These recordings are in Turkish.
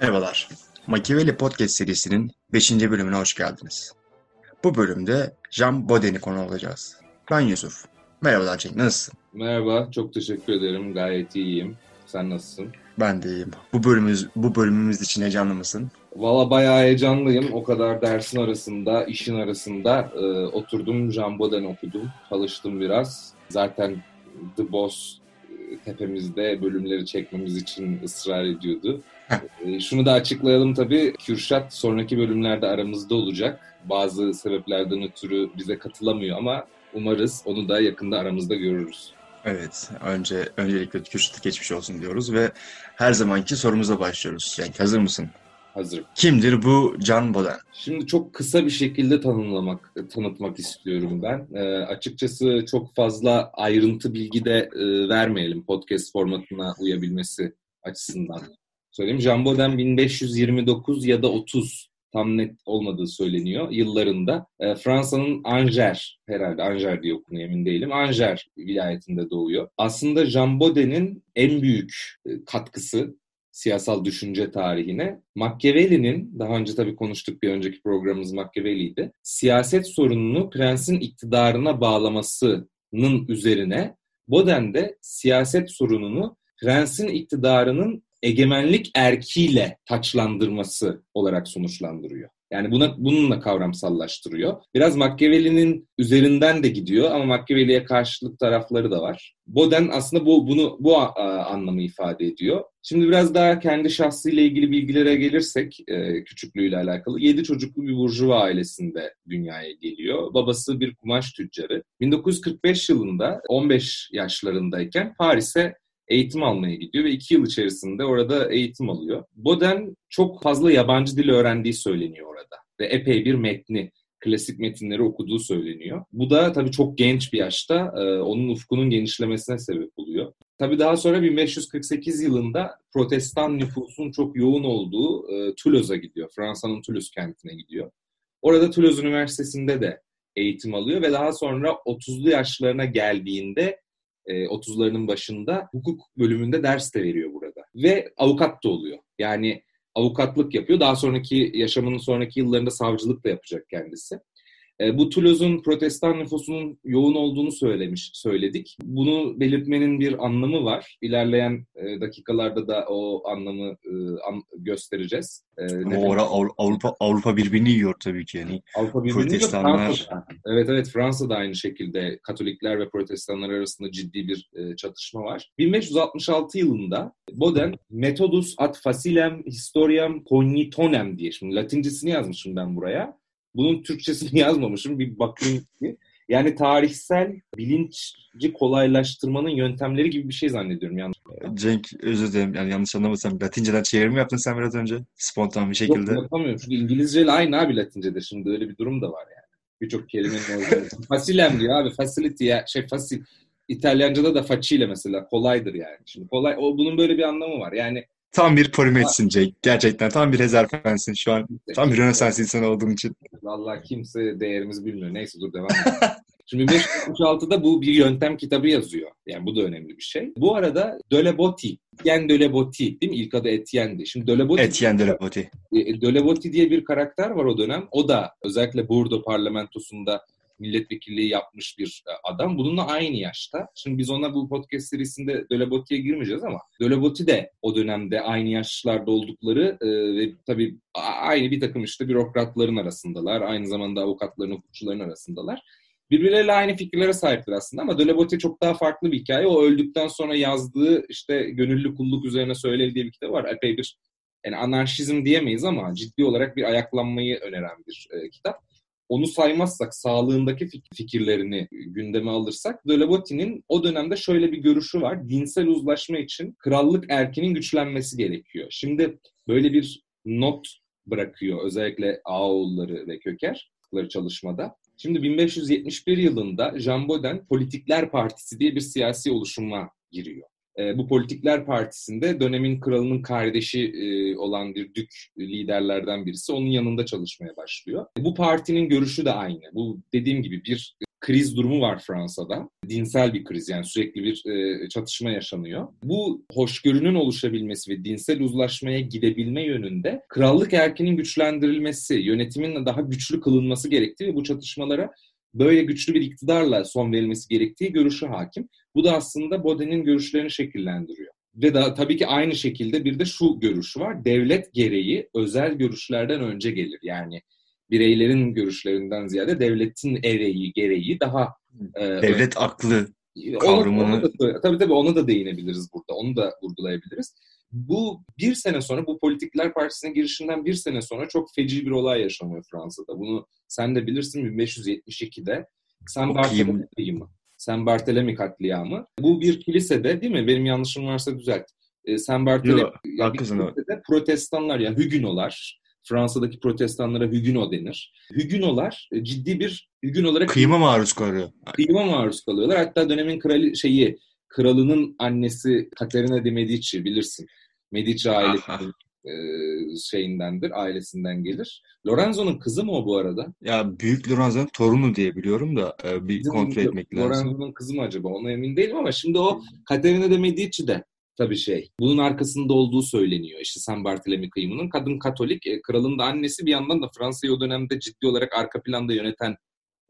Merhabalar. Machiavelli Podcast serisinin 5. bölümüne hoş geldiniz. Bu bölümde Jean Bauden'i konu alacağız. Ben Yusuf. Merhabalar Cenk, nasılsın? Merhaba, çok teşekkür ederim. Gayet iyiyim. Sen nasılsın? Ben de iyiyim. Bu bölümümüz, bu bölümümüz için heyecanlı mısın? Valla bayağı heyecanlıyım. O kadar dersin arasında, işin arasında e, oturdum, Jean Baudin okudum. Çalıştım biraz. Zaten The Boss e, tepemizde bölümleri çekmemiz için ısrar ediyordu. E, şunu da açıklayalım tabii. Kürşat sonraki bölümlerde aramızda olacak. Bazı sebeplerden ötürü bize katılamıyor ama umarız onu da yakında aramızda görürüz. Evet, önce öncelikle Kürşat'ı geçmiş olsun diyoruz ve her zamanki sorumuza başlıyoruz. Cenk, hazır mısın? Hazırım. Kimdir bu Jean Baudin? Şimdi çok kısa bir şekilde tanımlamak, tanıtmak istiyorum ben. E, açıkçası çok fazla ayrıntı bilgi de e, vermeyelim podcast formatına uyabilmesi açısından. Söyleyeyim. Jean Baudin 1529 ya da 30 tam net olmadığı söyleniyor yıllarında. E, Fransa'nın Angers, herhalde Angers diye okunuyor emin değilim. Angers vilayetinde doğuyor. Aslında Jean Baudin'in en büyük e, katkısı siyasal düşünce tarihine. Machiavelli'nin, daha önce tabii konuştuk bir önceki programımız Machiavelli'ydi, siyaset sorununu prensin iktidarına bağlamasının üzerine Baudin de siyaset sorununu prensin iktidarının egemenlik erkiyle taçlandırması olarak sonuçlandırıyor. Yani buna bununla kavramsallaştırıyor. Biraz Machiavelli'nin üzerinden de gidiyor ama Machiavelli'ye karşılık tarafları da var. Boden aslında bu bunu bu anlamı ifade ediyor. Şimdi biraz daha kendi şahsıyla ilgili bilgilere gelirsek e, küçüklüğüyle alakalı. Yedi çocuklu bir burjuva ailesinde dünyaya geliyor. Babası bir kumaş tüccarı. 1945 yılında 15 yaşlarındayken Paris'e eğitim almaya gidiyor ve iki yıl içerisinde orada eğitim alıyor. Boden çok fazla yabancı dil öğrendiği söyleniyor orada ve epey bir metni klasik metinleri okuduğu söyleniyor. Bu da tabii çok genç bir yaşta e, onun ufkunun genişlemesine sebep oluyor. Tabii daha sonra 1548 yılında protestan nüfusun çok yoğun olduğu e, Toulouse'a gidiyor. Fransa'nın Toulouse kentine gidiyor. Orada Toulouse Üniversitesi'nde de eğitim alıyor ve daha sonra 30'lu yaşlarına geldiğinde 30'larının başında hukuk bölümünde ders de veriyor burada. Ve avukat da oluyor. Yani avukatlık yapıyor. Daha sonraki yaşamının sonraki yıllarında savcılık da yapacak kendisi. E, bu Toulouse'un protestan nüfusunun yoğun olduğunu söylemiş, söyledik. Bunu belirtmenin bir anlamı var. İlerleyen e, dakikalarda da o anlamı e, an, göstereceğiz. Ama ora, Avrupa Avrupa birbirini yiyor tabii ki yani. Avrupa birbirini Protestanlar. Evet evet Fransa'da aynı şekilde Katolikler ve Protestanlar arasında ciddi bir çatışma var. 1566 yılında Boden Methodus ad facilem historiam cognitonem diye şimdi Latincesini yazmışım ben buraya bunun Türkçesini yazmamışım. Bir bakayım ki. Yani tarihsel bilinci kolaylaştırmanın yöntemleri gibi bir şey zannediyorum. Yanlış. Cenk özür dilerim. Yani yanlış anlamasam Latinceden çevirimi yaptın sen biraz önce? Spontan bir şekilde. Yok yapamıyorum. Çünkü İngilizce ile aynı abi Latince'de. Şimdi öyle bir durum da var yani. Birçok kelimenin olduğu. Facilem diyor abi. Facility ya. Şey fasil. İtalyanca'da da facile mesela. Kolaydır yani. Şimdi kolay. O, bunun böyle bir anlamı var. Yani Tam bir polimetsin Jake. Gerçekten tam bir rezervensin şu an. Tam bir Rönesans insanı olduğum için. Vallahi kimse değerimizi bilmiyor. Neyse dur devam edelim. Şimdi 1566'da bu bir yöntem kitabı yazıyor. Yani bu da önemli bir şey. Bu arada Döleboti, Etienne Döleboti değil mi? İlk adı Etienne'di. Şimdi Döleboti... Etienne Döleboti. E, Döleboti diye bir karakter var o dönem. O da özellikle Bordeaux parlamentosunda milletvekilliği yapmış bir e, adam. Bununla aynı yaşta. Şimdi biz ona bu podcast serisinde Döleboti'ye girmeyeceğiz ama Döleboti de o dönemde aynı yaşlarda oldukları e, ve tabii aynı bir takım işte bürokratların arasındalar. Aynı zamanda avukatların, hukukçuların arasındalar. Birbirleriyle aynı fikirlere sahiptir aslında ama Dölebote çok daha farklı bir hikaye. O öldükten sonra yazdığı işte gönüllü kulluk üzerine söylediği bir kitap var. Epey bir yani anarşizm diyemeyiz ama ciddi olarak bir ayaklanmayı öneren bir e, kitap onu saymazsak, sağlığındaki fikirlerini gündeme alırsak, Döleboti'nin o dönemde şöyle bir görüşü var. Dinsel uzlaşma için krallık erkinin güçlenmesi gerekiyor. Şimdi böyle bir not bırakıyor özellikle Ağoğulları ve Köker çalışmada. Şimdi 1571 yılında Jean Baudin Politikler Partisi diye bir siyasi oluşuma giriyor. E, bu Politikler Partisi'nde dönemin kralının kardeşi e, olan bir dük liderlerden birisi onun yanında çalışmaya başlıyor. Bu partinin görüşü de aynı. Bu dediğim gibi bir kriz durumu var Fransa'da. Dinsel bir kriz yani sürekli bir e, çatışma yaşanıyor. Bu hoşgörünün oluşabilmesi ve dinsel uzlaşmaya gidebilme yönünde krallık erkinin güçlendirilmesi, yönetimin daha güçlü kılınması gerektiği ve bu çatışmalara böyle güçlü bir iktidarla son verilmesi gerektiği görüşü hakim. Bu da aslında Bode'nin görüşlerini şekillendiriyor. Ve da tabii ki aynı şekilde bir de şu görüş var. Devlet gereği özel görüşlerden önce gelir. Yani bireylerin görüşlerinden ziyade devletin ereği, gereği daha... E, Devlet e, aklı kavramını... Ona, ona da, tabii tabii ona da değinebiliriz burada. Onu da vurgulayabiliriz. Bu bir sene sonra, bu Politikler Partisi'ne girişinden bir sene sonra çok feci bir olay yaşanıyor Fransa'da. Bunu sen de bilirsin 1572'de San Bartolome kıyımı. San Bartolome katliamı. Bu bir kilisede değil mi? Benim yanlışım varsa düzelt. E, San Bartolome yani kilisede protestanlar yani Hügünolar, Fransa'daki protestanlara Hügüno denir. Hügünolar e, ciddi bir Hügün olarak kıyıma maruz kalıyor. Kıyıma maruz kalıyorlar. Hatta dönemin krali şeyi kralının annesi Katerina de Medici bilirsin. Medici ailesinin e, şeyindendir, ailesinden gelir. Lorenzo'nun kızı mı o bu arada? Ya büyük Lorenzo'nun torunu diye biliyorum da e, bir Bizim kontrol etmek lazım. Lorenzo'nun kızı mı acaba? Ona emin değilim ama şimdi o Katerina de Medici de tabii şey. Bunun arkasında olduğu söyleniyor. İşte San Bartolome kıyımının kadın Katolik, e, kralın da annesi bir yandan da Fransa'yı o dönemde ciddi olarak arka planda yöneten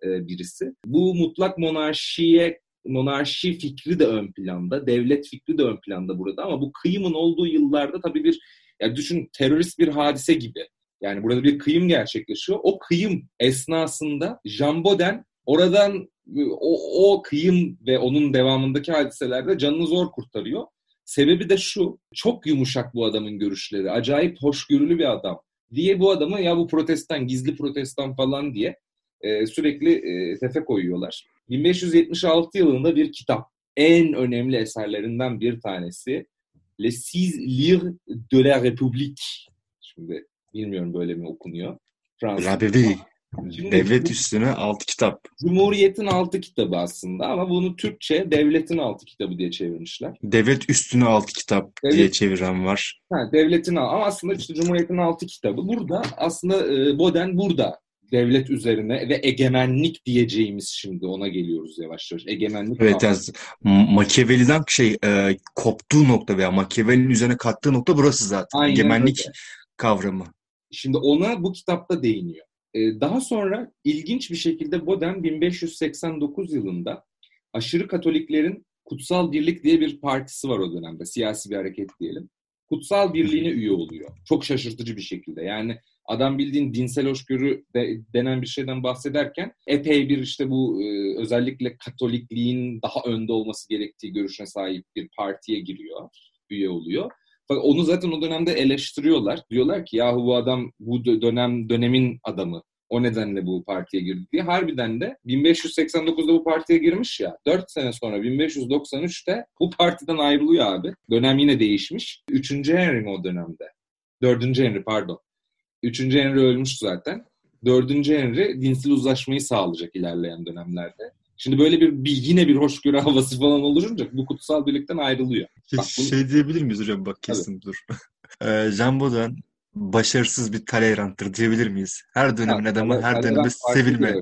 e, birisi. Bu mutlak monarşiye monarşi fikri de ön planda, devlet fikri de ön planda burada ama bu kıyımın olduğu yıllarda tabii bir yani düşün terörist bir hadise gibi. Yani burada bir kıyım gerçekleşiyor. O kıyım esnasında Jean Baudin oradan o, o kıyım ve onun devamındaki hadiselerde canını zor kurtarıyor. Sebebi de şu, çok yumuşak bu adamın görüşleri, acayip hoşgörülü bir adam diye bu adamı ya bu protestan, gizli protestan falan diye e, sürekli e, tefe koyuyorlar. 1576 yılında bir kitap, en önemli eserlerinden bir tanesi Les Six Livres de la République. Şimdi bilmiyorum böyle mi okunuyor. Fransız. Şimdi, Devlet üstüne altı kitap. Cumhuriyet'in altı kitabı aslında ama bunu Türkçe devletin altı kitabı diye çevirmişler. Devlet üstüne altı kitap devlet, diye çeviren var. Ha, devletin altı ama aslında işte Cumhuriyet'in altı kitabı. Burada aslında e, Boden burada devlet üzerine ve egemenlik diyeceğimiz şimdi ona geliyoruz yavaş yavaş. Egemenlik. Evet yani Machiavelli'den şey e, koptuğu nokta veya Machiavelli'nin üzerine kattığı nokta burası zaten. Aynen egemenlik öyle. kavramı. Şimdi ona bu kitapta değiniyor. Ee, daha sonra ilginç bir şekilde Boden 1589 yılında aşırı Katoliklerin Kutsal Birlik diye bir partisi var o dönemde. Siyasi bir hareket diyelim. Kutsal Birliği'ne üye oluyor. Çok şaşırtıcı bir şekilde. Yani adam bildiğin dinsel hoşgörü de, denen bir şeyden bahsederken epey bir işte bu e, özellikle Katolikliğin daha önde olması gerektiği görüşüne sahip bir partiye giriyor, üye oluyor. Fakat onu zaten o dönemde eleştiriyorlar. Diyorlar ki yahu bu adam bu dönem dönemin adamı. O nedenle bu partiye girdi diye. Harbiden de 1589'da bu partiye girmiş ya. 4 sene sonra 1593'te bu partiden ayrılıyor abi. Dönem yine değişmiş. 3. Henry mi o dönemde? 4. Henry pardon. Üçüncü Henry ölmüş zaten. Dördüncü Henry dinsel uzlaşmayı sağlayacak ilerleyen dönemlerde. Şimdi böyle bir, bir yine bir hoşgörü havası falan oluşunca bu kutsal birlikten ayrılıyor. Bak, bunu... Şey diyebilir miyiz hocam? Bak kesin dur. ee, Jean Baudin başarısız bir Talleyrand'tır diyebilir miyiz? Her dönemin ha, adamı her dönemde sevilme.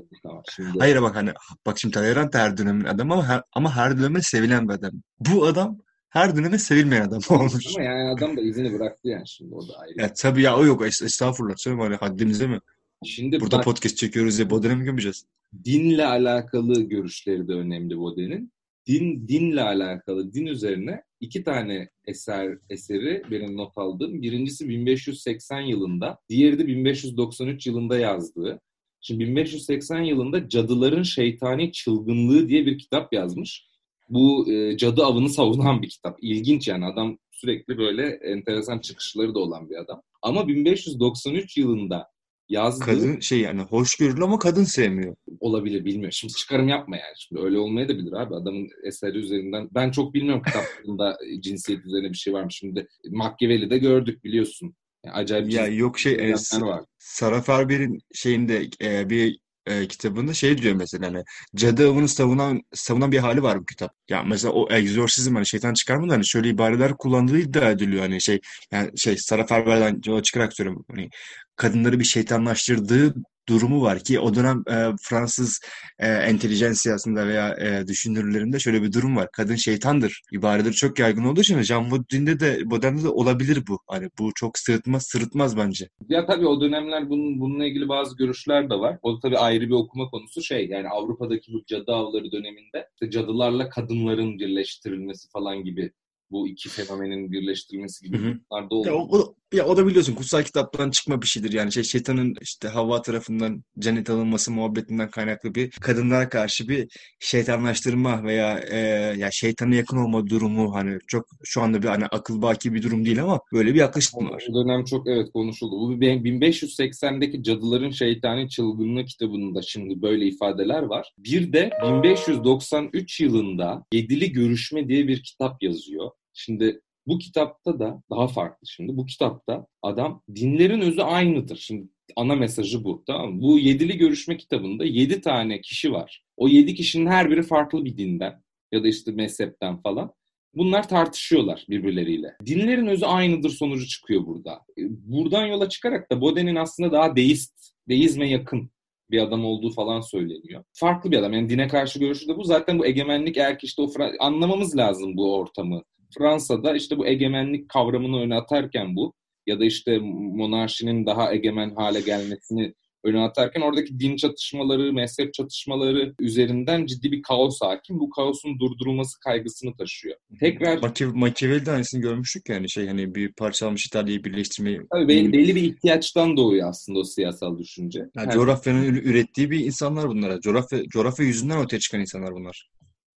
Hayır bak hani bak şimdi Talleyrand her dönemin adamı ama her, ama her dönemde sevilen bir adam. Bu adam her döneme sevilmeyen adam olmuş. Ama yani adam da izini bıraktı yani şimdi o da ayrı. Ya tabii ya o yok estağfurullah söyleme hani haddimize mi? Şimdi Burada bak, podcast çekiyoruz diye Boden'e mi gömeceğiz? Dinle alakalı görüşleri de önemli Boden'in. Din, dinle alakalı, din üzerine iki tane eser eseri benim not aldığım. Birincisi 1580 yılında, diğeri de 1593 yılında yazdığı. Şimdi 1580 yılında Cadıların Şeytani Çılgınlığı diye bir kitap yazmış bu e, cadı avını savunan bir kitap. İlginç yani adam sürekli böyle enteresan çıkışları da olan bir adam. Ama 1593 yılında yazdığı... Kadın şey yani hoşgörülü ama kadın sevmiyor. Olabilir bilmiyorum. Şimdi çıkarım yapma yani. Şimdi öyle olmaya da bilir abi. Adamın eseri üzerinden. Ben çok bilmiyorum kitaplarında cinsiyet üzerine bir şey varmış. Şimdi Machiavelli'de gördük biliyorsun. Yani acayip ya yok şey e, var. Sara Farber'in şeyinde e, bir e, kitabında şey diyor mesela hani cadı avını savunan savunan bir hali var bu kitap. Ya mesela o egzorsizm hani şeytan çıkarmadan hani şöyle ibareler kullandığı iddia ediliyor hani şey yani şey Sara Farber'den yola çıkarak söylüyorum hani kadınları bir şeytanlaştırdığı durumu var ki o dönem e, Fransız e, entelijansiyasında veya e, düşünürlerinde şöyle bir durum var. Kadın şeytandır. ibareleri çok yaygın olduğu için Jean Baudelaine'de de Baudelaine'de de olabilir bu. Hani bu çok sırıtmaz, sırıtmaz bence. Ya tabii o dönemler bunun, bununla ilgili bazı görüşler de var. O da tabii ayrı bir okuma konusu şey yani Avrupa'daki bu cadı avları döneminde işte cadılarla kadınların birleştirilmesi falan gibi bu iki fenomenin birleştirilmesi gibi durumlarda oldu. Ya o, ya o da biliyorsun kutsal kitaptan çıkma bir şeydir. Yani şey şeytanın işte Havva tarafından cennet alınması muhabbetinden kaynaklı bir kadınlara karşı bir şeytanlaştırma veya e, ya şeytana yakın olma durumu hani çok şu anda bir hani akıl baki bir durum değil ama böyle bir yaklaşım var. O dönem çok evet konuşuldu. Bu 1580'deki Cadıların Şeytani Çılgınlığı kitabında şimdi böyle ifadeler var. Bir de 1593 yılında Yedili Görüşme diye bir kitap yazıyor. Şimdi bu kitapta da daha farklı şimdi. Bu kitapta adam dinlerin özü aynıdır. Şimdi ana mesajı bu. Tamam mı? Bu yedili görüşme kitabında yedi tane kişi var. O yedi kişinin her biri farklı bir dinden ya da işte mezhepten falan. Bunlar tartışıyorlar birbirleriyle. Dinlerin özü aynıdır sonucu çıkıyor burada. E, buradan yola çıkarak da Boden'in aslında daha deist, deizme yakın bir adam olduğu falan söyleniyor. Farklı bir adam. Yani dine karşı görüşü de bu. Zaten bu egemenlik eğer ki işte o anlamamız lazım bu ortamı. Fransa'da işte bu egemenlik kavramını öne atarken bu ya da işte monarşinin daha egemen hale gelmesini öne atarken oradaki din çatışmaları, mezhep çatışmaları üzerinden ciddi bir kaos hakim. Bu kaosun durdurulması kaygısını taşıyor. Tekrar Machiavelli de aynısını görmüştük yani şey hani bir parçalanmış İtalya'yı birleştirmeyi. Tabii belli, belli bir ihtiyaçtan doğuyor aslında o siyasal düşünce. Yani yani coğrafyanın ürettiği bir insanlar bunlar. Coğrafya, coğrafya yüzünden ortaya çıkan insanlar bunlar.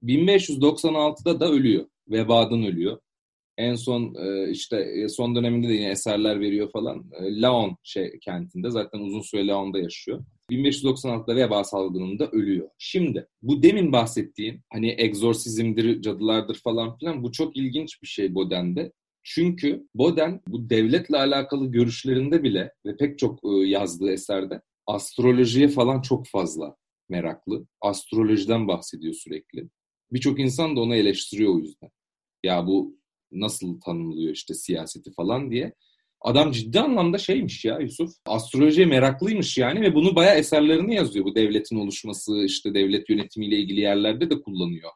1596'da da ölüyor. Vebadan ölüyor. En son e, işte e, son döneminde de yine eserler veriyor falan. E, Laon şey kentinde zaten uzun süre Laon'da yaşıyor. 1596'da veba salgınında ölüyor. Şimdi bu demin bahsettiğim hani egzorsizmdir, cadılardır falan filan bu çok ilginç bir şey Boden'de. Çünkü Boden bu devletle alakalı görüşlerinde bile ve pek çok yazdığı eserde astrolojiye falan çok fazla meraklı. Astrolojiden bahsediyor sürekli. Birçok insan da onu eleştiriyor o yüzden. Ya bu nasıl tanımlıyor işte siyaseti falan diye. Adam ciddi anlamda şeymiş ya Yusuf. Astrolojiye meraklıymış yani ve bunu bayağı eserlerini yazıyor. Bu devletin oluşması, işte devlet yönetimiyle ilgili yerlerde de kullanıyor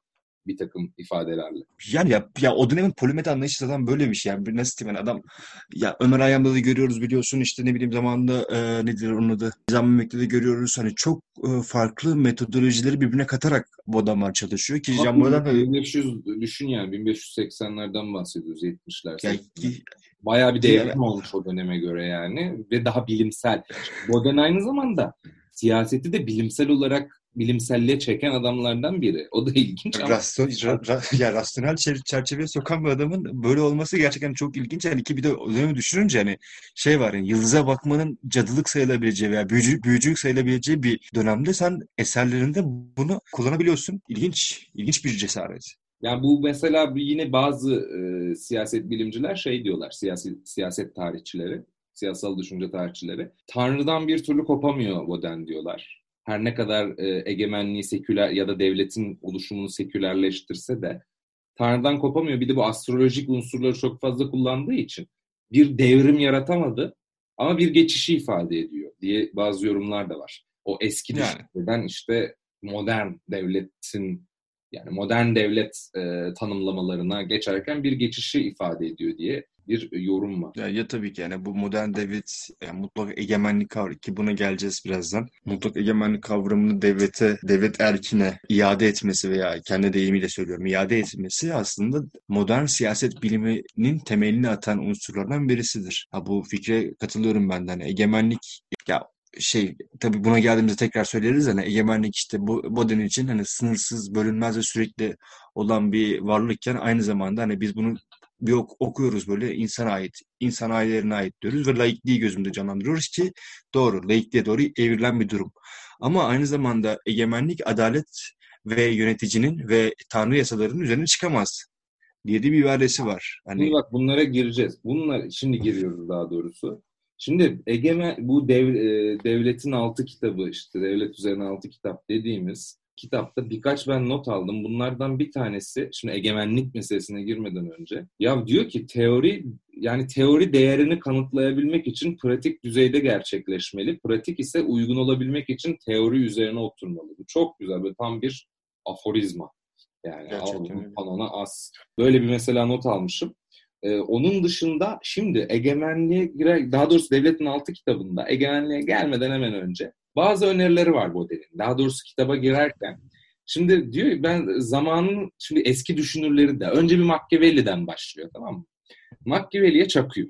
bir takım ifadelerle. Yani ya, ya o dönemin polimet anlayışı zaten böyle bir şey. Yani nasıl diyeyim yani adam ya Ömer Hayyam'da da görüyoruz biliyorsun işte ne bileyim zamanında e, nedir onun adı Nizam Mehmet'te de görüyoruz. Hani çok e, farklı metodolojileri birbirine katarak bu adamlar çalışıyor ki Can Boylan 1500 düşün yani 1580'lerden bahsediyoruz 70'ler. Yani, Bayağı bir devrim yani, olmuş o döneme göre yani ve daha bilimsel. Boden aynı zamanda siyaseti de bilimsel olarak bilimselliğe çeken adamlardan biri. O da ilginç ama. Rasyon, ra, ra, ya rasyonel çerçeveye sokan bir adamın böyle olması gerçekten çok ilginç. Yani ki bir de o dönemi düşününce hani şey var yani yıldıza bakmanın cadılık sayılabileceği veya büyücü, büyücülük sayılabileceği bir dönemde sen eserlerinde bunu kullanabiliyorsun. İlginç, ilginç bir cesaret. Yani bu mesela yine bazı e, siyaset bilimciler şey diyorlar, siyasi siyaset tarihçileri, siyasal düşünce tarihçileri. Tanrı'dan bir türlü kopamıyor Boden diyorlar her ne kadar e, egemenliği seküler ya da devletin oluşumunu sekülerleştirse de Tanrı'dan kopamıyor. Bir de bu astrolojik unsurları çok fazla kullandığı için bir devrim yaratamadı ama bir geçişi ifade ediyor diye bazı yorumlar da var. O eski yani. düşünceden işte modern devletin yani modern devlet e, tanımlamalarına geçerken bir geçişi ifade ediyor diye bir yorum var. Ya, ya tabii ki yani bu modern devlet yani mutlak egemenlik kavramı ki buna geleceğiz birazdan. Mutlak egemenlik kavramını devlete, devlet erkine iade etmesi veya kendi deyimiyle söylüyorum iade etmesi aslında modern siyaset biliminin temelini atan unsurlardan birisidir. Ha, bu fikre katılıyorum ben de. Hani egemenlik ya şey tabii buna geldiğimizde tekrar söyleriz hani egemenlik işte bu Boden için hani sınırsız bölünmez ve sürekli olan bir varlıkken aynı zamanda hani biz bunu bir ok- okuyoruz böyle insana ait, insan ailelerine ait diyoruz ve laikliği gözümde canlandırıyoruz ki doğru, laikliğe doğru evrilen bir durum. Ama aynı zamanda egemenlik, adalet ve yöneticinin ve tanrı yasalarının üzerine çıkamaz diye de bir ibaresi var. Hani... Şimdi bak bunlara gireceğiz. Bunlar şimdi giriyoruz daha doğrusu. Şimdi egemen bu dev, e, devletin altı kitabı işte devlet üzerine altı kitap dediğimiz kitapta birkaç ben not aldım. Bunlardan bir tanesi şimdi egemenlik meselesine girmeden önce. Ya diyor ki teori yani teori değerini kanıtlayabilmek için pratik düzeyde gerçekleşmeli. Pratik ise uygun olabilmek için teori üzerine oturmalı. Bu çok güzel ve tam bir aforizma. Yani panona az. Böyle bir mesela not almışım. Ee, onun dışında şimdi egemenliğe girer, daha doğrusu devletin altı kitabında egemenliğe gelmeden hemen önce bazı önerileri var Baudel'in. Daha doğrusu kitaba girerken. Şimdi diyor ben zamanın şimdi eski düşünürleri de önce bir Machiavelli'den başlıyor tamam mı? Machiavelli'ye çakıyor.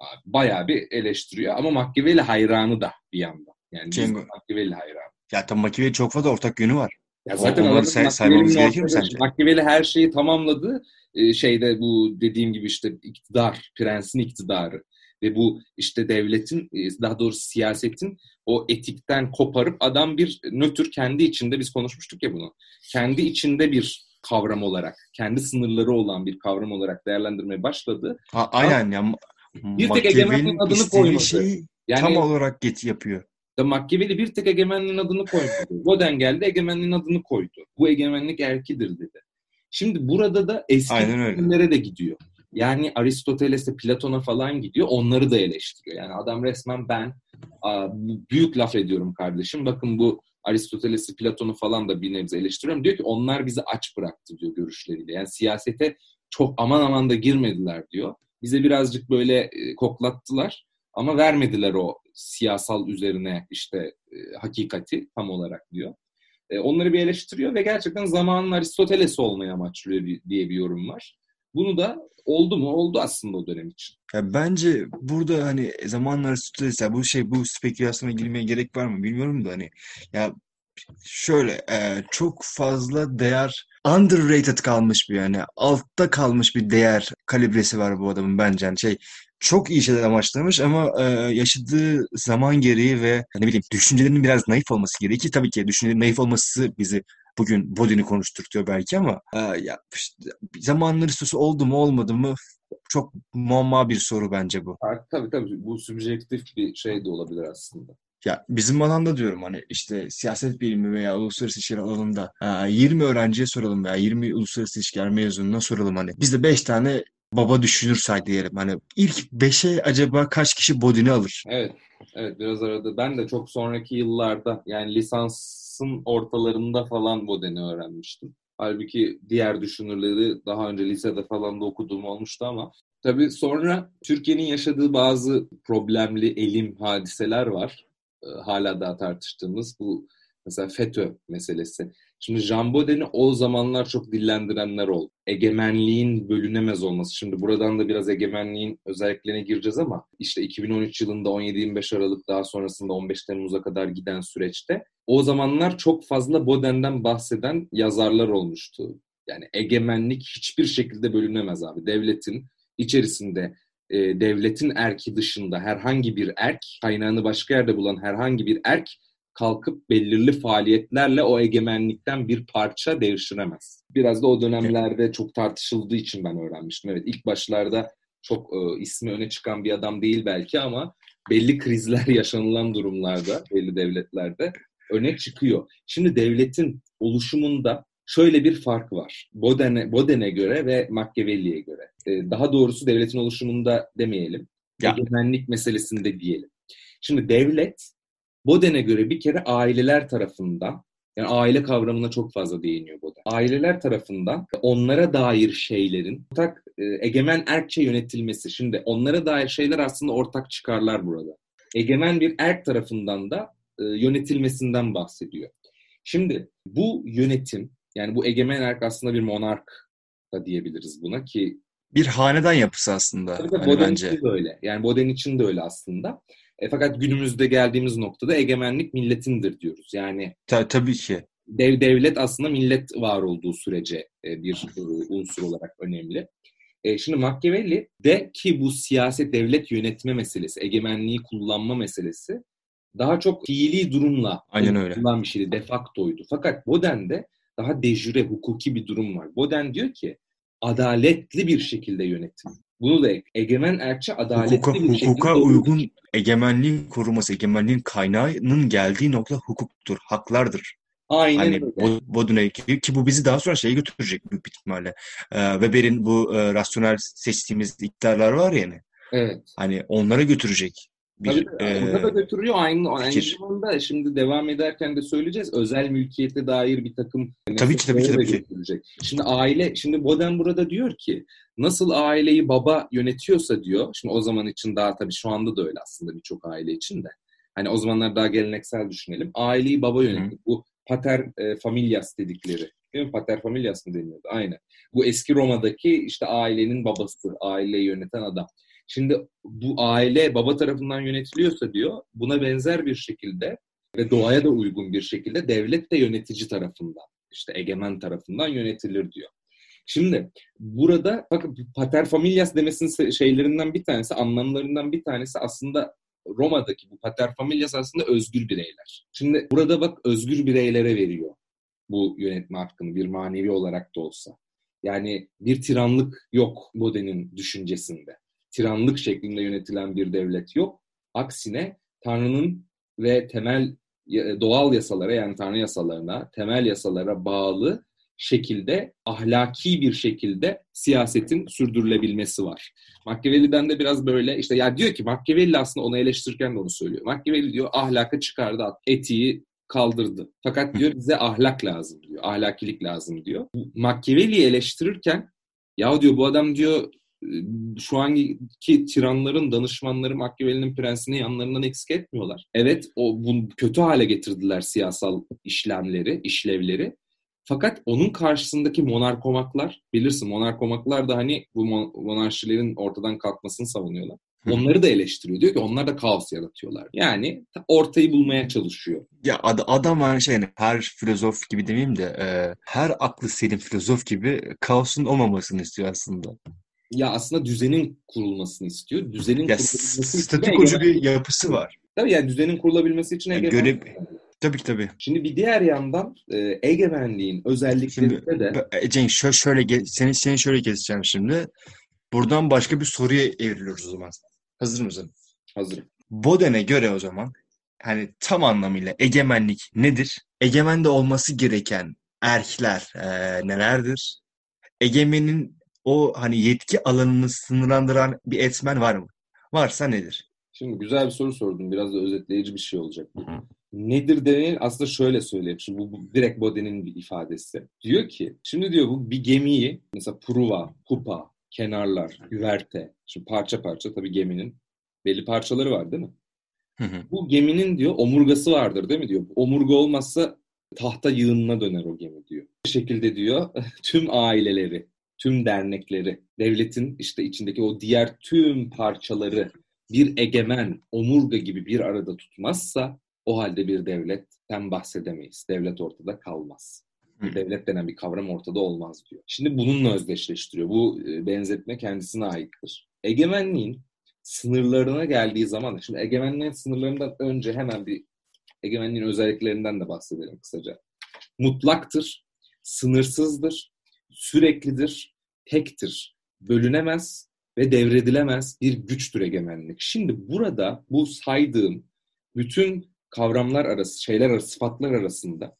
Abi, bayağı bir eleştiriyor ama Machiavelli hayranı da bir yandan. Yani Cengo. Machiavelli hayranı. Ya tabii Machiavelli çok fazla ortak yönü var. Ya zaten onları say saymamız gerekir mi sence? Machiavelli her şeyi tamamladı. Ee, şeyde bu dediğim gibi işte iktidar, prensin iktidarı ve bu işte devletin e, daha doğrusu siyasetin o etikten koparıp adam bir nötr kendi içinde biz konuşmuştuk ya bunu. Kendi içinde bir kavram olarak, kendi sınırları olan bir kavram olarak değerlendirmeye başladı. Ha, aynen ya. Bir tek egemenliğin adını koymadı. Şeyi yani, tam olarak get yapıyor. Da Machiavelli bir tek egemenliğin adını koymadı. Boden geldi egemenliğin adını koydu. Bu egemenlik erkidir dedi. Şimdi burada da eski düşünürlere de gidiyor. Yani Aristoteles'e, Platon'a falan gidiyor. Onları da eleştiriyor. Yani adam resmen ben büyük laf ediyorum kardeşim. Bakın bu Aristoteles'i, Platon'u falan da bir nebze eleştiriyorum. Diyor ki onlar bizi aç bıraktı diyor görüşleriyle. Yani siyasete çok aman aman da girmediler diyor. Bize birazcık böyle e, koklattılar ama vermediler o siyasal üzerine işte e, hakikati tam olarak diyor. E, onları bir eleştiriyor ve gerçekten zamanın Aristoteles'i olmaya amaçlıyor diye bir yorum var. Bunu da oldu mu? Oldu aslında o dönem için. Ya bence burada hani zamanlar Aristoteles bu şey bu spekülasyona girmeye gerek var mı bilmiyorum da hani ya şöyle e, çok fazla değer underrated kalmış bir yani altta kalmış bir değer kalibresi var bu adamın bence yani şey çok iyi şeyler amaçlamış ama e, yaşadığı zaman gereği ve ne bileyim düşüncelerinin biraz naif olması gereği ki tabii ki düşüncelerin naif olması bizi bugün Bodin'i konuşturtuyor belki ama e, ya işte, zamanları üstüsü oldu mu olmadı mı çok muamma bir soru bence bu. Tabii tabii bu subjektif bir şey de olabilir aslında. Ya bizim alanda diyorum hani işte siyaset bilimi veya uluslararası ilişkiler alanında 20 öğrenciye soralım veya 20 uluslararası ilişkiler mezununa soralım hani. Bizde 5 tane baba düşünür say diyelim. Hani ilk 5'e acaba kaç kişi Bodin'i alır? Evet. Evet biraz arada. Ben de çok sonraki yıllarda yani lisansın ortalarında falan Bodin'i öğrenmiştim. Halbuki diğer düşünürleri daha önce lisede falan da okuduğum olmuştu ama tabii sonra Türkiye'nin yaşadığı bazı problemli elim hadiseler var. Ee, hala daha tartıştığımız bu mesela FETÖ meselesi. Şimdi Jean Bauden'i o zamanlar çok dillendirenler oldu. Egemenliğin bölünemez olması. Şimdi buradan da biraz egemenliğin özelliklerine gireceğiz ama işte 2013 yılında 17-25 Aralık daha sonrasında 15 Temmuz'a kadar giden süreçte o zamanlar çok fazla Bauden'den bahseden yazarlar olmuştu. Yani egemenlik hiçbir şekilde bölünemez abi. Devletin içerisinde e, devletin erki dışında herhangi bir erk, kaynağını başka yerde bulan herhangi bir erk kalkıp belirli faaliyetlerle o egemenlikten bir parça devşiremez. Biraz da o dönemlerde çok tartışıldığı için ben öğrenmiştim. Evet ilk başlarda çok e, ismi öne çıkan bir adam değil belki ama belli krizler yaşanılan durumlarda, belli devletlerde öne çıkıyor. Şimdi devletin oluşumunda şöyle bir fark var. Boden'e Boden'e göre ve Machiavelli'ye göre. Ee, daha doğrusu devletin oluşumunda demeyelim. Ya. Egemenlik meselesinde diyelim. Şimdi devlet Boden'e göre bir kere aileler tarafından yani aile kavramına çok fazla değiniyor Boden. Aileler tarafından onlara dair şeylerin ortak e, egemen erkçe yönetilmesi. Şimdi onlara dair şeyler aslında ortak çıkarlar burada. Egemen bir erk tarafından da e, yönetilmesinden bahsediyor. Şimdi bu yönetim yani bu egemen erk aslında bir monark da diyebiliriz buna ki bir hanedan yapısı aslında. Tabii hani Boden bence. için de öyle. Yani Boden için de öyle aslında. E, fakat günümüzde geldiğimiz noktada egemenlik milletindir diyoruz. Yani Ta, tabii ki. Dev devlet aslında millet var olduğu sürece e, bir e, unsur olarak önemli. E, şimdi Machiavelli de ki bu siyaset devlet yönetme meselesi, egemenliği kullanma meselesi daha çok fiili durumla Aynen öyle. bir şeydi. Defaktoydu. Fakat Boden'de daha dejüre, hukuki bir durum var. Boden diyor ki adaletli bir şekilde yönetim. Bunu da egemen erkçi adaletli hukuka, bir şekilde... Hukuka uygun egemenliğin koruması, egemenliğin kaynağının geldiği nokta hukuktur, haklardır. Aynen hani öyle. Bodin'e ki, ki bu bizi daha sonra şeye götürecek büyük bir ihtimalle. Ee, Weber'in bu e, rasyonel seçtiğimiz iddialar var ya yani. Evet. Hani onlara götürecek bir Tabii, e, da götürüyor. Aynı, aynı zamanda şimdi devam ederken de söyleyeceğiz. Özel mülkiyete dair bir takım Tabii ki, tabii ki, tabii ki. götürecek. Şimdi aile, şimdi Boden burada diyor ki nasıl aileyi baba yönetiyorsa diyor. Şimdi o zaman için daha tabii şu anda da öyle aslında birçok aile için de. Hani o zamanlar daha geleneksel düşünelim. Aileyi baba yönetiyor. Bu pater e, familias dedikleri. Değil mi? Pater familias mı deniyordu? Aynen. Bu eski Roma'daki işte ailenin babası, aileyi yöneten adam. Şimdi bu aile baba tarafından yönetiliyorsa diyor, buna benzer bir şekilde ve doğaya da uygun bir şekilde devlet de yönetici tarafından, işte egemen tarafından yönetilir diyor. Şimdi burada bakın pater familias demesinin şeylerinden bir tanesi, anlamlarından bir tanesi aslında Roma'daki bu pater familias aslında özgür bireyler. Şimdi burada bak özgür bireylere veriyor bu yönetme hakkını bir manevi olarak da olsa. Yani bir tiranlık yok Bode'nin düşüncesinde. Tiranlık şeklinde yönetilen bir devlet yok. Aksine Tanrı'nın ve temel doğal yasalara yani Tanrı yasalarına, temel yasalara bağlı şekilde ahlaki bir şekilde siyasetin sürdürülebilmesi var. Machiavelli'den de biraz böyle işte ya diyor ki Machiavelli aslında onu eleştirirken de onu söylüyor. Machiavelli diyor ahlakı çıkardı, etiği kaldırdı. Fakat diyor bize ahlak lazım diyor. Ahlakilik lazım diyor. Machiavelli'yi eleştirirken ya diyor bu adam diyor şu anki tiranların, danışmanları Machiavelli'nin prensini yanlarından eksik etmiyorlar. Evet o bu kötü hale getirdiler siyasal işlemleri, işlevleri. Fakat onun karşısındaki monarkomaklar, bilirsin monarkomaklar da hani bu monarşilerin ortadan kalkmasını savunuyorlar. Onları da eleştiriyor. Diyor ki onlar da kaos yaratıyorlar. Yani ortayı bulmaya çalışıyor. Ya ad adam hani şey yani her filozof gibi demeyeyim de e, her aklı selim filozof gibi kaosun olmamasını istiyor aslında. Ya aslında düzenin kurulmasını istiyor. Düzenin ya kurulabilmesi statikocu bir yapısı var. Tabii yani düzenin kurulabilmesi için yani egemen. Göre... Tabii ki tabii. Şimdi bir diğer yandan e, egemenliğin özelliklerinde de... Cenk şöyle, şöyle seni, seni şöyle keseceğim şimdi. Buradan başka bir soruya evriliyoruz o zaman. Hazır mısın? Hazırım. Boden'e göre o zaman hani tam anlamıyla egemenlik nedir? Egemende olması gereken erkler e, nelerdir? Egemenin o hani yetki alanını sınırlandıran bir etmen var mı? Varsa nedir? Şimdi güzel bir soru sordum. Biraz da özetleyici bir şey olacak. Bu. Nedir demeyin aslında şöyle söyleyeyim. Şimdi bu, bu direkt Boden'in bir ifadesi. Diyor ki şimdi diyor bu bir gemiyi mesela pruva, pupa, kenarlar, güverte. Şimdi parça parça tabii geminin belli parçaları var değil mi? Hı hı. Bu geminin diyor omurgası vardır değil mi diyor. Omurga olmazsa tahta yığınına döner o gemi diyor. Bu şekilde diyor tüm aileleri, tüm dernekleri, devletin işte içindeki o diğer tüm parçaları bir egemen, omurga gibi bir arada tutmazsa o halde bir devletten bahsedemeyiz. Devlet ortada kalmaz. Hı. Devlet denen bir kavram ortada olmaz diyor. Şimdi bununla özdeşleştiriyor. Bu e, benzetme kendisine aittir. Egemenliğin sınırlarına geldiği zaman, şimdi egemenliğin sınırlarından önce hemen bir egemenliğin özelliklerinden de bahsedelim kısaca. Mutlaktır, sınırsızdır, süreklidir, tektir, bölünemez ve devredilemez bir güçtür egemenlik. Şimdi burada bu saydığım bütün kavramlar arası, şeyler arası, sıfatlar arasında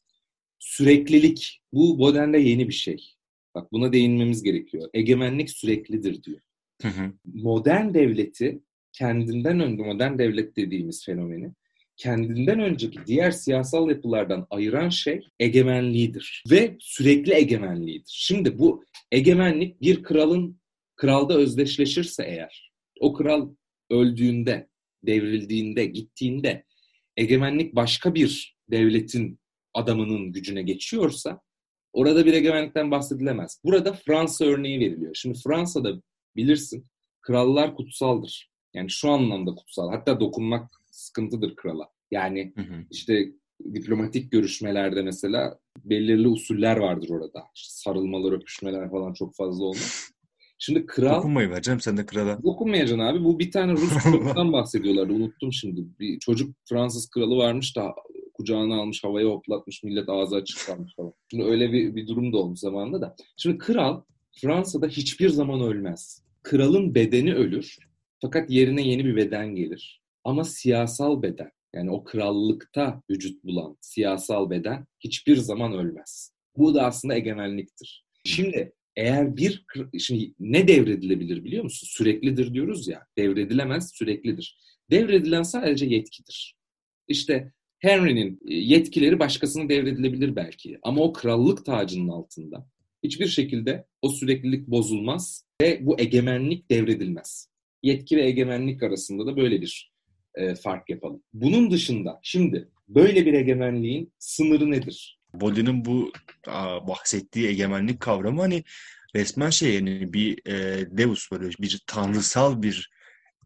süreklilik, bu Boden'de yeni bir şey. Bak buna değinmemiz gerekiyor. Egemenlik süreklidir diyor. Hı hı. Modern devleti kendinden önce modern devlet dediğimiz fenomeni kendinden önceki diğer siyasal yapılardan ayıran şey egemenliğidir ve sürekli egemenliğidir. Şimdi bu egemenlik bir kralın kralda özdeşleşirse eğer, o kral öldüğünde, devrildiğinde, gittiğinde egemenlik başka bir devletin adamının gücüne geçiyorsa orada bir egemenlikten bahsedilemez. Burada Fransa örneği veriliyor. Şimdi Fransa'da bilirsin krallar kutsaldır. Yani şu anlamda kutsal. Hatta dokunmak sıkıntıdır krala. Yani Hı hı. işte diplomatik görüşmelerde mesela belirli usuller vardır orada. İşte sarılmalar, öpüşmeler falan çok fazla olmaz. Şimdi kral... Dokunmayı vereceğim sen de krala. Dokunmayacaksın abi. Bu bir tane Rus kralından bahsediyorlardı. Unuttum şimdi. Bir çocuk Fransız kralı varmış da kucağına almış, havaya hoplatmış, millet ağzı açık kalmış falan. Şimdi öyle bir, bir durum da olmuş zamanında da. Şimdi kral Fransa'da hiçbir zaman ölmez. Kralın bedeni ölür. Fakat yerine yeni bir beden gelir. Ama siyasal beden. yani o krallıkta vücut bulan siyasal beden hiçbir zaman ölmez. Bu da aslında egemenliktir. Şimdi eğer bir şimdi ne devredilebilir biliyor musun? Süreklidir diyoruz ya. Devredilemez, süreklidir. Devredilen sadece yetkidir. İşte Henry'nin e, yetkileri başkasına devredilebilir belki ama o krallık tacının altında hiçbir şekilde o süreklilik bozulmaz ve bu egemenlik devredilmez. Yetki ve egemenlik arasında da böyle bir e, fark yapalım. Bunun dışında şimdi böyle bir egemenliğin sınırı nedir? Bodin'in bu aa, bahsettiği egemenlik kavramı hani resmen şey yani bir e, deus böyle bir tanrısal bir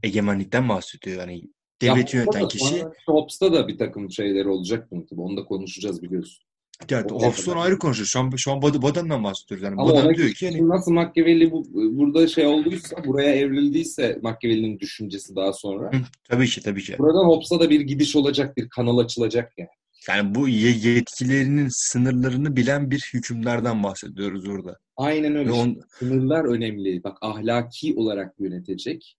egemenlikten bahsediyor. Yani devleti yöneten kişi. Hobbes'ta da bir takım şeyler olacak mı? Tabii onu da konuşacağız biliyorsun. Evet, Hobbes'tan ayrı konuşuyoruz. Şu an, şu an Boden'dan bahsediyoruz. Yani Ama Boden diyor ki yani... nasıl Machiavelli bu, burada şey olduysa, buraya evrildiyse Machiavelli'nin düşüncesi daha sonra. Hı, tabii ki, tabii ki. Buradan Hobbes'a da bir gidiş olacak, bir kanal açılacak yani. Yani bu yetkilerinin sınırlarını bilen bir hükümlerden bahsediyoruz orada. Aynen öyle. On... Sınırlar önemli. Bak ahlaki olarak yönetecek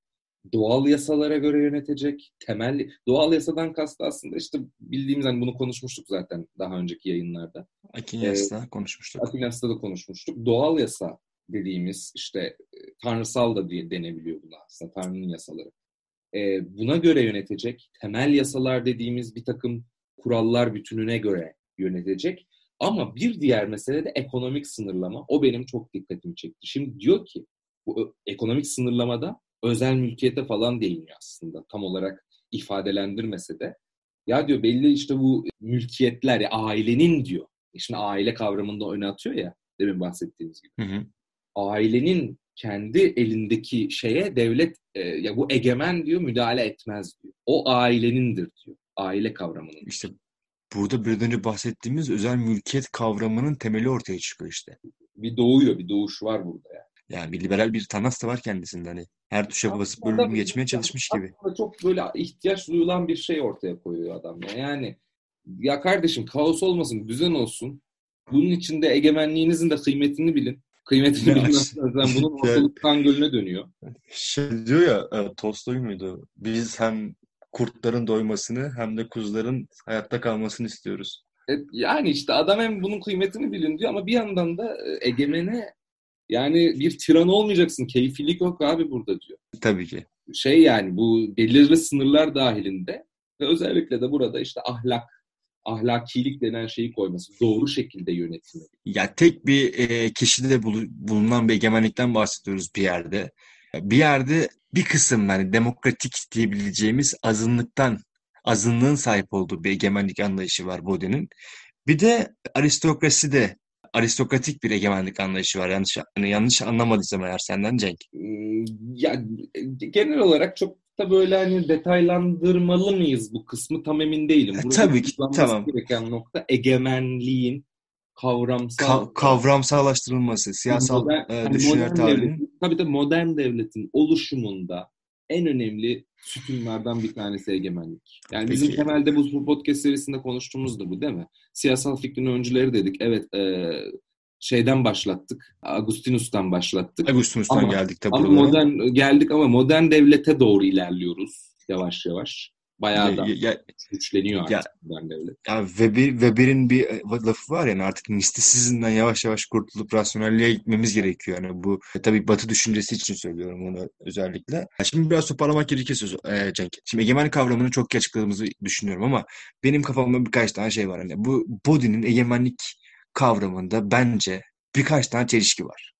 doğal yasalara göre yönetecek, temel doğal yasadan kastı aslında işte bildiğimiz hani bunu konuşmuştuk zaten daha önceki yayınlarda. Akinas'ta ee, konuşmuştuk. Akinas'ta da konuşmuştuk. Doğal yasa dediğimiz işte e, tanrısal da diye denebiliyor buna aslında Tanrı'nın yasaları. Ee, buna göre yönetecek, temel yasalar dediğimiz bir takım kurallar bütününe göre yönetecek. Ama bir diğer mesele de ekonomik sınırlama. O benim çok dikkatimi çekti. Şimdi diyor ki bu ekonomik sınırlamada özel mülkiyete falan değiniyor aslında tam olarak ifadelendirmese de. Ya diyor belli işte bu mülkiyetler ya ailenin diyor. E şimdi aile kavramında öne atıyor ya demin bahsettiğimiz gibi. Hı hı. Ailenin kendi elindeki şeye devlet e, ya bu egemen diyor müdahale etmez diyor. O ailenindir diyor. Aile kavramının. İşte burada bir önce bahsettiğimiz özel mülkiyet kavramının temeli ortaya çıkıyor işte. Bir doğuyor, bir doğuş var burada yani. Yani bir liberal bir tanas da var kendisinde hani. Her tuşa basıp bölüm geçmeye çalışmış gibi. Çok böyle ihtiyaç duyulan bir şey ortaya koyuyor adam ya. Yani ya kardeşim kaos olmasın, düzen olsun. Bunun içinde egemenliğinizin de kıymetini bilin. Kıymetini bilmezsen bunun ortalıktan gölüne dönüyor. Şey diyor ya, e, Tolstoy muydu? Biz hem kurtların doymasını hem de kuzuların hayatta kalmasını istiyoruz. E, yani işte adam hem bunun kıymetini bilin diyor ama bir yandan da e, egemene yani bir tiran olmayacaksın. Keyfilik yok abi burada diyor. Tabii ki. Şey yani bu belirli sınırlar dahilinde ve özellikle de burada işte ahlak, ahlakilik denen şeyi koyması. Doğru şekilde yönetimi. Ya tek bir e, kişide bulunan bir egemenlikten bahsediyoruz bir yerde. Bir yerde bir kısım yani demokratik diyebileceğimiz azınlıktan azınlığın sahip olduğu bir egemenlik anlayışı var Bode'nin. Bir de aristokrasi de aristokratik bir egemenlik anlayışı var. Yanlış yani yanlış anlamadıysam eğer senden Cenk. Hmm, ya genel olarak çok da böyle hani detaylandırmalı mıyız bu kısmı tam emin değilim. Burada Tabii ki tamam. gereken nokta egemenliğin kavramsal Ka- kavramsallaştırılması, siyasal modern, e, hani tarihinin. Tabii de modern devletin oluşumunda en önemli sütunlardan bir tanesi egemenlik. Yani Peki. bizim temelde bu podcast serisinde konuştuğumuz da bu değil mi? Siyasal fikrin öncüleri dedik. Evet e, şeyden başlattık. Agustinus'tan başlattık. Agustinus'tan ama, geldik tabii. Ama modern geldik ama modern devlete doğru ilerliyoruz yavaş yavaş. Bayağı da ya, güçleniyor artık ya, devlet. Ya Weber, Weber'in bir e, lafı var yani artık mistisizmden yavaş yavaş kurtulup rasyonelliğe gitmemiz gerekiyor. Yani bu e, tabii Batı düşüncesi için söylüyorum onu özellikle. Şimdi biraz toparlamak gerekirse e, Cenk. Şimdi egemen kavramını çok iyi açıkladığımızı düşünüyorum ama benim kafamda birkaç tane şey var. Yani bu Bodin'in egemenlik kavramında bence birkaç tane çelişki var.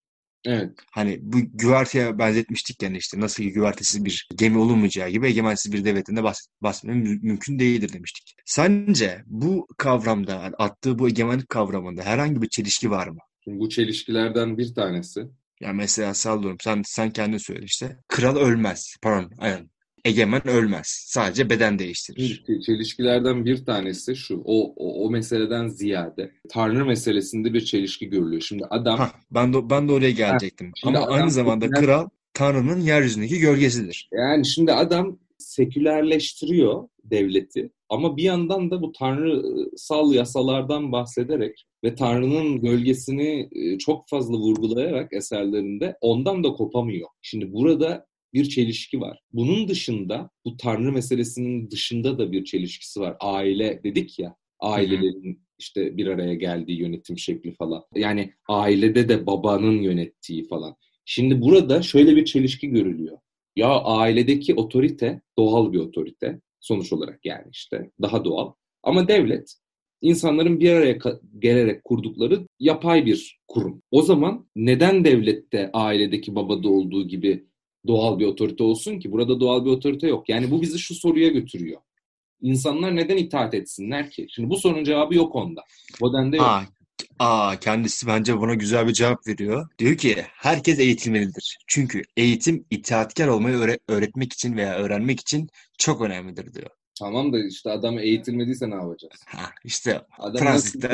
Evet. Hani bu güverteye benzetmiştik yani işte nasıl ki güvertesiz bir gemi olunmayacağı gibi egemensiz bir devletin de bahs bahsetmem mümkün değildir demiştik. Sence bu kavramda attığı bu egemenlik kavramında herhangi bir çelişki var mı? Şimdi bu çelişkilerden bir tanesi. Ya mesela sallıyorum sen sen kendin söyle işte. Kral ölmez. Pardon aynen egemen ölmez. Sadece beden değiştirir. Çelişkilerden bir tanesi şu. O, o, o meseleden ziyade Tanrı meselesinde bir çelişki görülüyor. Şimdi adam... Hah, ben de, ben de oraya gelecektim. Ama aynı zamanda seküler... kral Tanrı'nın yeryüzündeki gölgesidir. Yani şimdi adam sekülerleştiriyor devleti ama bir yandan da bu tanrısal yasalardan bahsederek ve Tanrı'nın gölgesini e, çok fazla vurgulayarak eserlerinde ondan da kopamıyor. Şimdi burada bir çelişki var. Bunun dışında bu tanrı meselesinin dışında da bir çelişkisi var. Aile dedik ya ailelerin işte bir araya geldiği yönetim şekli falan. Yani ailede de babanın yönettiği falan. Şimdi burada şöyle bir çelişki görülüyor. Ya ailedeki otorite doğal bir otorite sonuç olarak yani işte daha doğal. Ama devlet insanların bir araya gelerek kurdukları yapay bir kurum. O zaman neden devlette ailedeki babada olduğu gibi doğal bir otorite olsun ki? Burada doğal bir otorite yok. Yani bu bizi şu soruya götürüyor. İnsanlar neden itaat etsinler ki? Şimdi bu sorunun cevabı yok onda. Boden'de yok. Aa, aa, kendisi bence buna güzel bir cevap veriyor. Diyor ki herkes eğitilmelidir. Çünkü eğitim itaatkar olmayı öğre- öğretmek için veya öğrenmek için çok önemlidir diyor. Tamam da işte adam eğitilmediyse ne yapacağız? Ha, işte Fransızlar,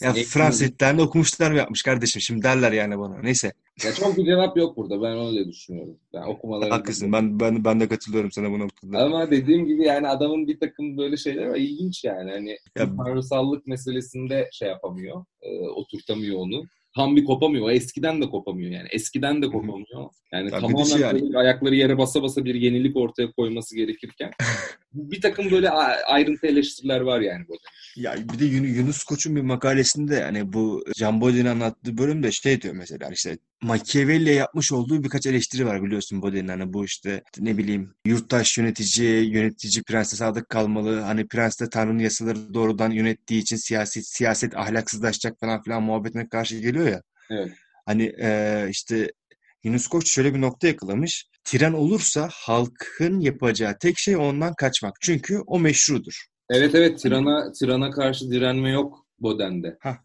ya Fransızlar okumuşlar mı yapmış kardeşim? Şimdi derler yani bana. Neyse. Ya çok bir cevap yok burada. Ben öyle düşünüyorum. Ben okumaları. Haklısın. Ben, ben, ben de katılıyorum sana bu noktada. Ama dediğim gibi yani adamın bir takım böyle şeyler var. İlginç yani. Hani ya, tanrısallık meselesinde şey yapamıyor. E, oturtamıyor onu tam bir kopamıyor. O eskiden de kopamıyor yani. Eskiden de kopamıyor. Yani Tabii tamamen şey yani. ayakları yere basa basa bir yenilik ortaya koyması gerekirken bir takım böyle ayrıntı eleştiriler var yani bu. Ya bir de Yunus Koç'un bir makalesinde yani bu Can Boden'in anlattığı bölümde şey diyor mesela işte Machiavelli'ye yapmış olduğu birkaç eleştiri var biliyorsun Boden'in hani bu işte ne bileyim yurttaş yönetici, yönetici prense sadık kalmalı. Hani prens de Tanrı'nın yasaları doğrudan yönettiği için siyaset siyaset ahlaksızlaşacak falan filan muhabbetine karşı geliyor ya. Evet. Hani e, işte Yunus Koç şöyle bir nokta yakalamış. Tiran olursa halkın yapacağı tek şey ondan kaçmak. Çünkü o meşrudur. Evet evet tirana tirana karşı direnme yok Boden'de. Ha.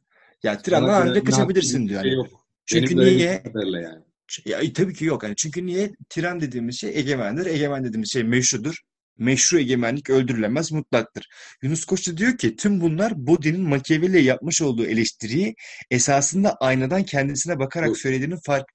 Ya tiranla halinde kaçabilirsin diyor. Şey yok. Çünkü Benim niye? Yani. Ya, tabii ki yok. Yani çünkü niye? Tiran dediğimiz şey egemendir. Egemen dediğimiz şey meşrudur meşru egemenlik öldürülemez mutlaktır. Yunus Koç da diyor ki tüm bunlar Bodin'in Machiavelli'ye yapmış olduğu eleştiriyi esasında aynadan kendisine bakarak Bu, söylediğinin fark,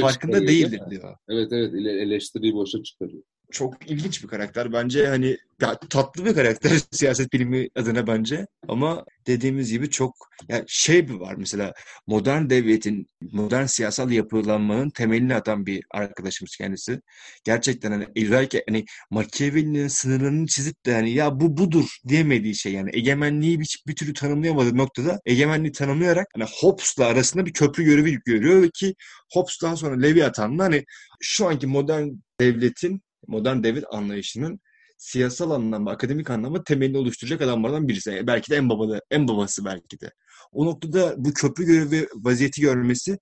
farkında değildir diyor. Evet evet eleştiriyi boşa çıkarıyor çok ilginç bir karakter. Bence hani ya, tatlı bir karakter siyaset bilimi adına bence. Ama dediğimiz gibi çok ya şey bir var mesela modern devletin, modern siyasal yapılanmanın temelini atan bir arkadaşımız kendisi. Gerçekten hani özellikle hani Machiavelli'nin sınırını çizip de hani ya bu budur diyemediği şey yani egemenliği bir, bir türlü tanımlayamadığı noktada egemenliği tanımlayarak hani Hobbes'la arasında bir köprü görevi görüyor ki Hobbes'tan sonra Leviathan'la hani şu anki modern devletin modern devlet anlayışının siyasal anlamda, akademik anlamda temelini oluşturacak adamlardan birisi. Belki de en babalı, en babası belki de. O noktada bu köprü görevi vaziyeti görmesi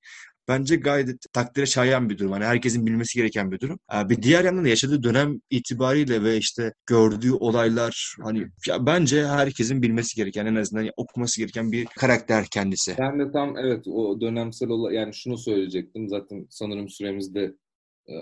bence gayet takdire şayan bir durum. Hani herkesin bilmesi gereken bir durum. Bir diğer yandan da yaşadığı dönem itibariyle ve işte gördüğü olaylar hani ya bence herkesin bilmesi gereken en azından okuması gereken bir karakter kendisi. Ben de tam evet o dönemsel olay yani şunu söyleyecektim. Zaten sanırım süremiz de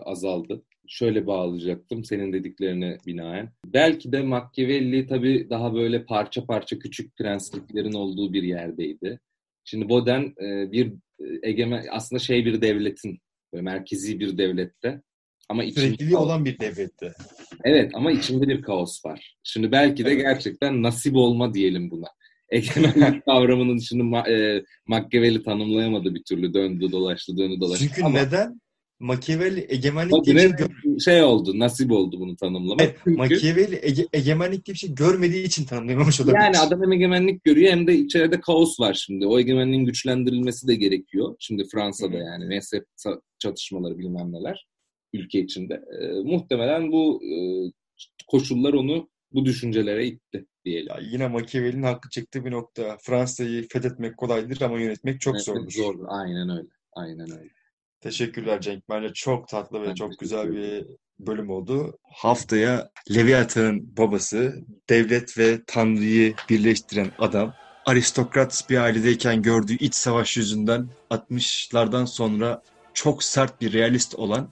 azaldı şöyle bağlayacaktım senin dediklerine binaen. Belki de Machiavelli tabii daha böyle parça parça küçük prensliklerin olduğu bir yerdeydi. Şimdi Boden e, bir e, egemen aslında şey bir devletin böyle merkezi bir devlette ama içinde olan bir devlette. Evet ama içinde bir kaos var. Şimdi belki de evet. gerçekten nasip olma diyelim buna. Egemenlik kavramının şimdi Ma- e, Machiavelli tanımlayamadı bir türlü döndü dolaştı döndü dolaştı. Çünkü ama... neden? Machiavelli egemenlik diye bir şey, şey oldu, nasip oldu bunu tanımlamak. Evet, Çünkü... Machiavelli ege, egemenlik diye bir şey görmediği için tanımlayamamış olabilir. Yani adam hem egemenlik görüyor hem de içeride kaos var şimdi. O egemenliğin güçlendirilmesi de gerekiyor. Şimdi Fransa'da yani mezhep çatışmaları bilmem neler ülke içinde. E, muhtemelen bu e, koşullar onu bu düşüncelere itti diyelim. Ya yine Machiavelli'nin hakkı çıktığı bir nokta. Fransa'yı fethetmek kolaydır ama yönetmek çok evet, zordur. Zordur. Aynen öyle. Aynen öyle. Teşekkürler Cenk. Bence çok tatlı ve ben çok güzel bir bölüm oldu. Haftaya Leviathan'ın babası, devlet ve Tanrı'yı birleştiren adam, aristokrat bir ailedeyken gördüğü iç savaş yüzünden 60'lardan sonra çok sert bir realist olan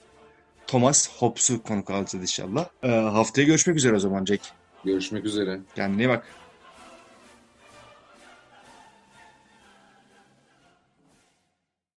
Thomas Hobbes'u konuk alacağız inşallah. Ee, haftaya görüşmek üzere o zaman Jack. Görüşmek üzere. Kendine bak.